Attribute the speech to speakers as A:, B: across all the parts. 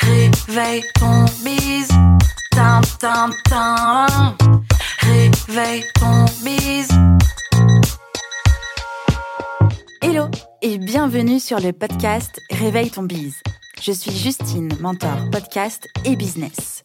A: Réveille ton bise. Tin, tin, tin. Réveille ton bise.
B: Hello et bienvenue sur le podcast Réveille ton bise. Je suis Justine, mentor podcast et business.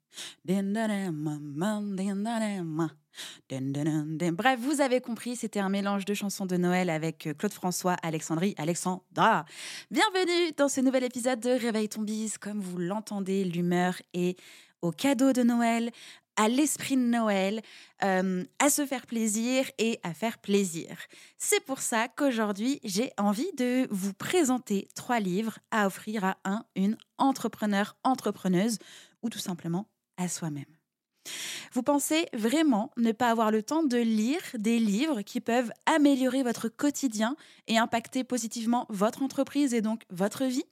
B: Bref, vous avez compris, c'était un mélange de chansons de Noël avec euh, Claude François, Alexandrie, Alexandra. Bienvenue dans ce nouvel épisode de Réveille ton bise. Comme vous l'entendez, l'humeur est au cadeau de Noël, à l'esprit de Noël, euh, à se faire plaisir et à faire plaisir. C'est pour ça qu'aujourd'hui, j'ai envie de vous présenter trois livres à offrir à un, une entrepreneur, entrepreneuse ou tout simplement soi-même. Vous pensez vraiment ne pas avoir le temps de lire des livres qui peuvent améliorer votre quotidien et impacter positivement votre entreprise et donc votre vie?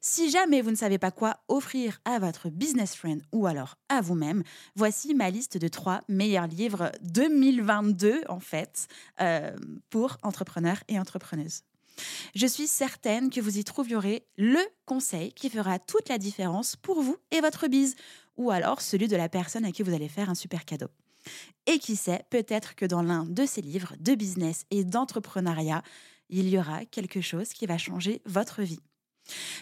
B: Si jamais vous ne savez pas quoi offrir à votre business friend ou alors à vous-même, voici ma liste de trois meilleurs livres 2022 en fait euh, pour entrepreneurs et entrepreneuses. Je suis certaine que vous y trouverez le conseil qui fera toute la différence pour vous et votre bise ou alors celui de la personne à qui vous allez faire un super cadeau. Et qui sait, peut-être que dans l'un de ces livres de business et d'entrepreneuriat, il y aura quelque chose qui va changer votre vie.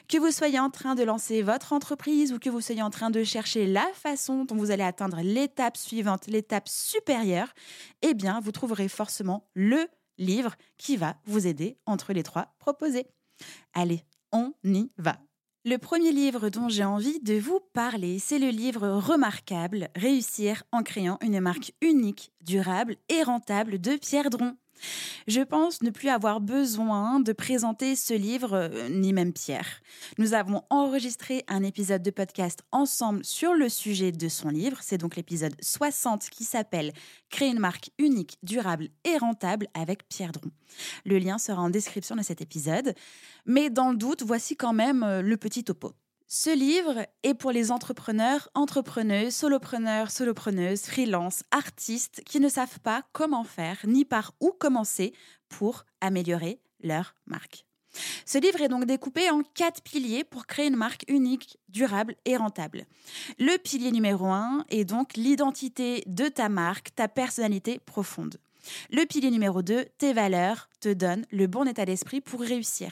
B: Que vous soyez en train de lancer votre entreprise ou que vous soyez en train de chercher la façon dont vous allez atteindre l'étape suivante, l'étape supérieure, eh bien, vous trouverez forcément le livre qui va vous aider entre les trois proposés. Allez, on y va. Le premier livre dont j'ai envie de vous parler, c'est le livre remarquable Réussir en créant une marque unique, durable et rentable de Pierre Dron. Je pense ne plus avoir besoin de présenter ce livre, euh, ni même Pierre. Nous avons enregistré un épisode de podcast ensemble sur le sujet de son livre. C'est donc l'épisode 60 qui s'appelle Créer une marque unique, durable et rentable avec Pierre Dron. Le lien sera en description de cet épisode. Mais dans le doute, voici quand même euh, le petit topo. Ce livre est pour les entrepreneurs, entrepreneuses, solopreneurs, solopreneuses, freelance, artistes qui ne savent pas comment faire ni par où commencer pour améliorer leur marque. Ce livre est donc découpé en quatre piliers pour créer une marque unique, durable et rentable. Le pilier numéro un est donc l'identité de ta marque, ta personnalité profonde. Le pilier numéro 2, tes valeurs, te donnent le bon état d'esprit pour réussir.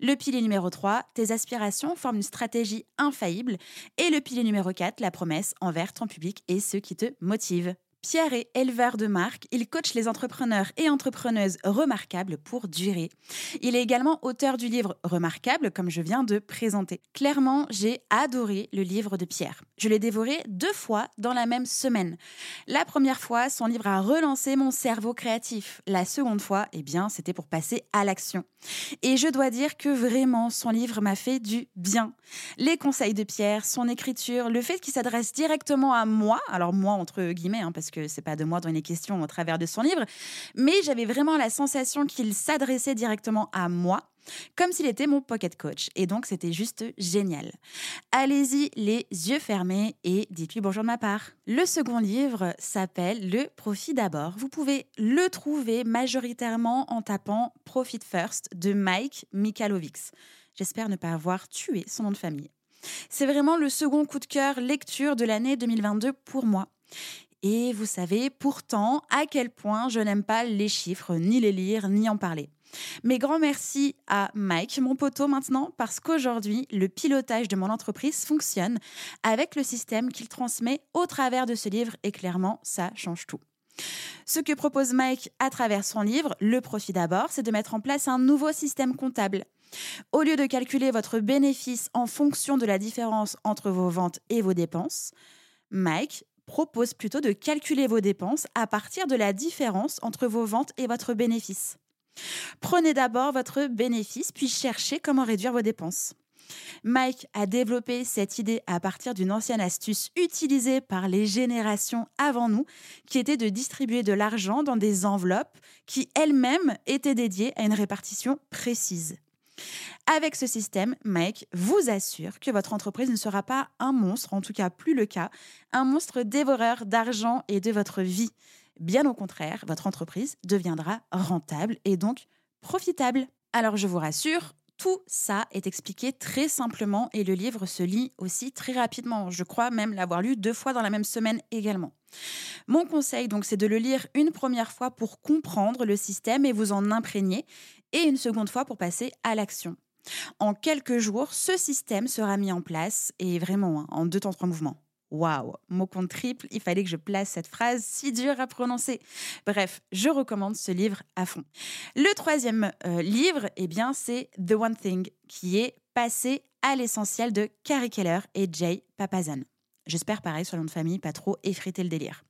B: Le pilier numéro 3, tes aspirations forment une stratégie infaillible. Et le pilier numéro 4, la promesse envers ton public et ceux qui te motivent. Pierre est éleveur de marque. Il coach les entrepreneurs et entrepreneuses remarquables pour durer. Il est également auteur du livre Remarquable, comme je viens de présenter. Clairement, j'ai adoré le livre de Pierre. Je l'ai dévoré deux fois dans la même semaine. La première fois, son livre a relancé mon cerveau créatif. La seconde fois, eh bien, c'était pour passer à l'action. Et je dois dire que vraiment, son livre m'a fait du bien. Les conseils de Pierre, son écriture, le fait qu'il s'adresse directement à moi, alors moi entre guillemets, hein, parce que c'est pas de moi dont il est question au travers de son livre, mais j'avais vraiment la sensation qu'il s'adressait directement à moi comme s'il était mon pocket coach. Et donc, c'était juste génial. Allez-y les yeux fermés et dites-lui bonjour de ma part. Le second livre s'appelle Le Profit d'abord. Vous pouvez le trouver majoritairement en tapant Profit First de Mike Mikhalovics. J'espère ne pas avoir tué son nom de famille. C'est vraiment le second coup de cœur lecture de l'année 2022 pour moi. Et vous savez pourtant à quel point je n'aime pas les chiffres, ni les lire, ni en parler. Mais grand merci à Mike, mon poteau maintenant, parce qu'aujourd'hui, le pilotage de mon entreprise fonctionne avec le système qu'il transmet au travers de ce livre et clairement, ça change tout. Ce que propose Mike à travers son livre, Le profit d'abord, c'est de mettre en place un nouveau système comptable. Au lieu de calculer votre bénéfice en fonction de la différence entre vos ventes et vos dépenses, Mike propose plutôt de calculer vos dépenses à partir de la différence entre vos ventes et votre bénéfice. Prenez d'abord votre bénéfice, puis cherchez comment réduire vos dépenses. Mike a développé cette idée à partir d'une ancienne astuce utilisée par les générations avant nous, qui était de distribuer de l'argent dans des enveloppes qui elles-mêmes étaient dédiées à une répartition précise. Avec ce système, Mike vous assure que votre entreprise ne sera pas un monstre, en tout cas plus le cas, un monstre dévoreur d'argent et de votre vie. Bien au contraire, votre entreprise deviendra rentable et donc profitable. Alors je vous rassure, tout ça est expliqué très simplement et le livre se lit aussi très rapidement. Je crois même l'avoir lu deux fois dans la même semaine également. Mon conseil donc c'est de le lire une première fois pour comprendre le système et vous en imprégner et une seconde fois pour passer à l'action. En quelques jours, ce système sera mis en place et vraiment hein, en deux temps trois mouvements. Waouh, mot compte triple, il fallait que je place cette phrase si dure à prononcer. Bref, je recommande ce livre à fond. Le troisième euh, livre, eh bien, c'est The One Thing, qui est passé à l'essentiel de Carrie Keller et Jay Papazan. J'espère pareil sur le nom de famille, pas trop effriter le délire.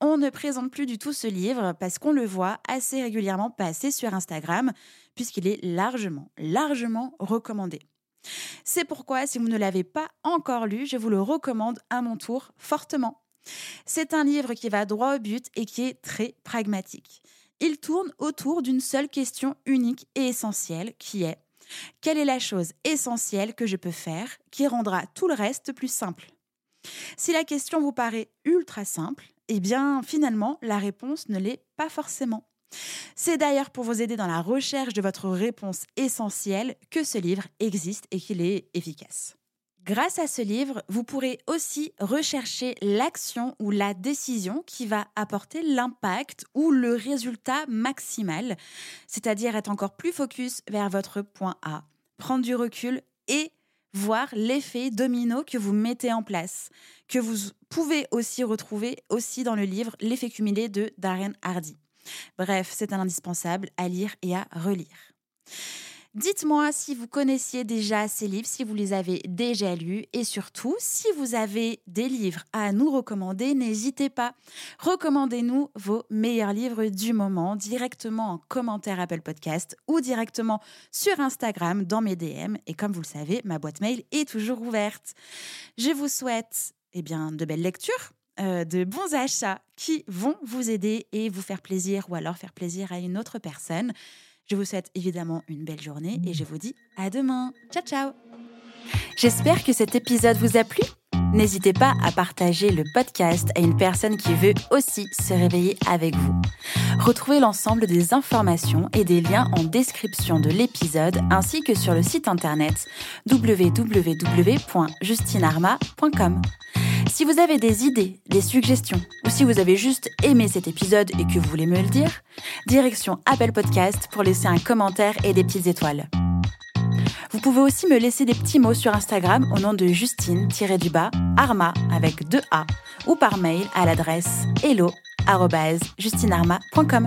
B: On ne présente plus du tout ce livre parce qu'on le voit assez régulièrement passer sur Instagram, puisqu'il est largement, largement recommandé. C'est pourquoi, si vous ne l'avez pas encore lu, je vous le recommande à mon tour fortement. C'est un livre qui va droit au but et qui est très pragmatique. Il tourne autour d'une seule question unique et essentielle qui est quelle est la chose essentielle que je peux faire qui rendra tout le reste plus simple? Si la question vous paraît ultra simple, eh bien finalement la réponse ne l'est pas forcément. C'est d'ailleurs pour vous aider dans la recherche de votre réponse essentielle que ce livre existe et qu'il est efficace. Grâce à ce livre, vous pourrez aussi rechercher l'action ou la décision qui va apporter l'impact ou le résultat maximal, c'est-à-dire être encore plus focus vers votre point A, prendre du recul et voir l'effet domino que vous mettez en place, que vous pouvez aussi retrouver aussi dans le livre L'effet cumulé de Darren Hardy. Bref, c'est un indispensable à lire et à relire. Dites-moi si vous connaissiez déjà ces livres, si vous les avez déjà lus et surtout si vous avez des livres à nous recommander, n'hésitez pas. Recommandez-nous vos meilleurs livres du moment directement en commentaire Apple Podcast ou directement sur Instagram dans mes DM. Et comme vous le savez, ma boîte mail est toujours ouverte. Je vous souhaite eh bien, de belles lectures euh, de bons achats qui vont vous aider et vous faire plaisir ou alors faire plaisir à une autre personne. Je vous souhaite évidemment une belle journée et je vous dis à demain. Ciao ciao J'espère que cet épisode vous a plu. N'hésitez pas à partager le podcast à une personne qui veut aussi se réveiller avec vous. Retrouvez l'ensemble des informations et des liens en description de l'épisode ainsi que sur le site internet www.justinarma.com. Si vous avez des idées, des suggestions, ou si vous avez juste aimé cet épisode et que vous voulez me le dire, direction Apple Podcast pour laisser un commentaire et des petites étoiles. Vous pouvez aussi me laisser des petits mots sur Instagram au nom de Justine-du-bas, Arma avec deux A, ou par mail à l'adresse hello.justinarma.com.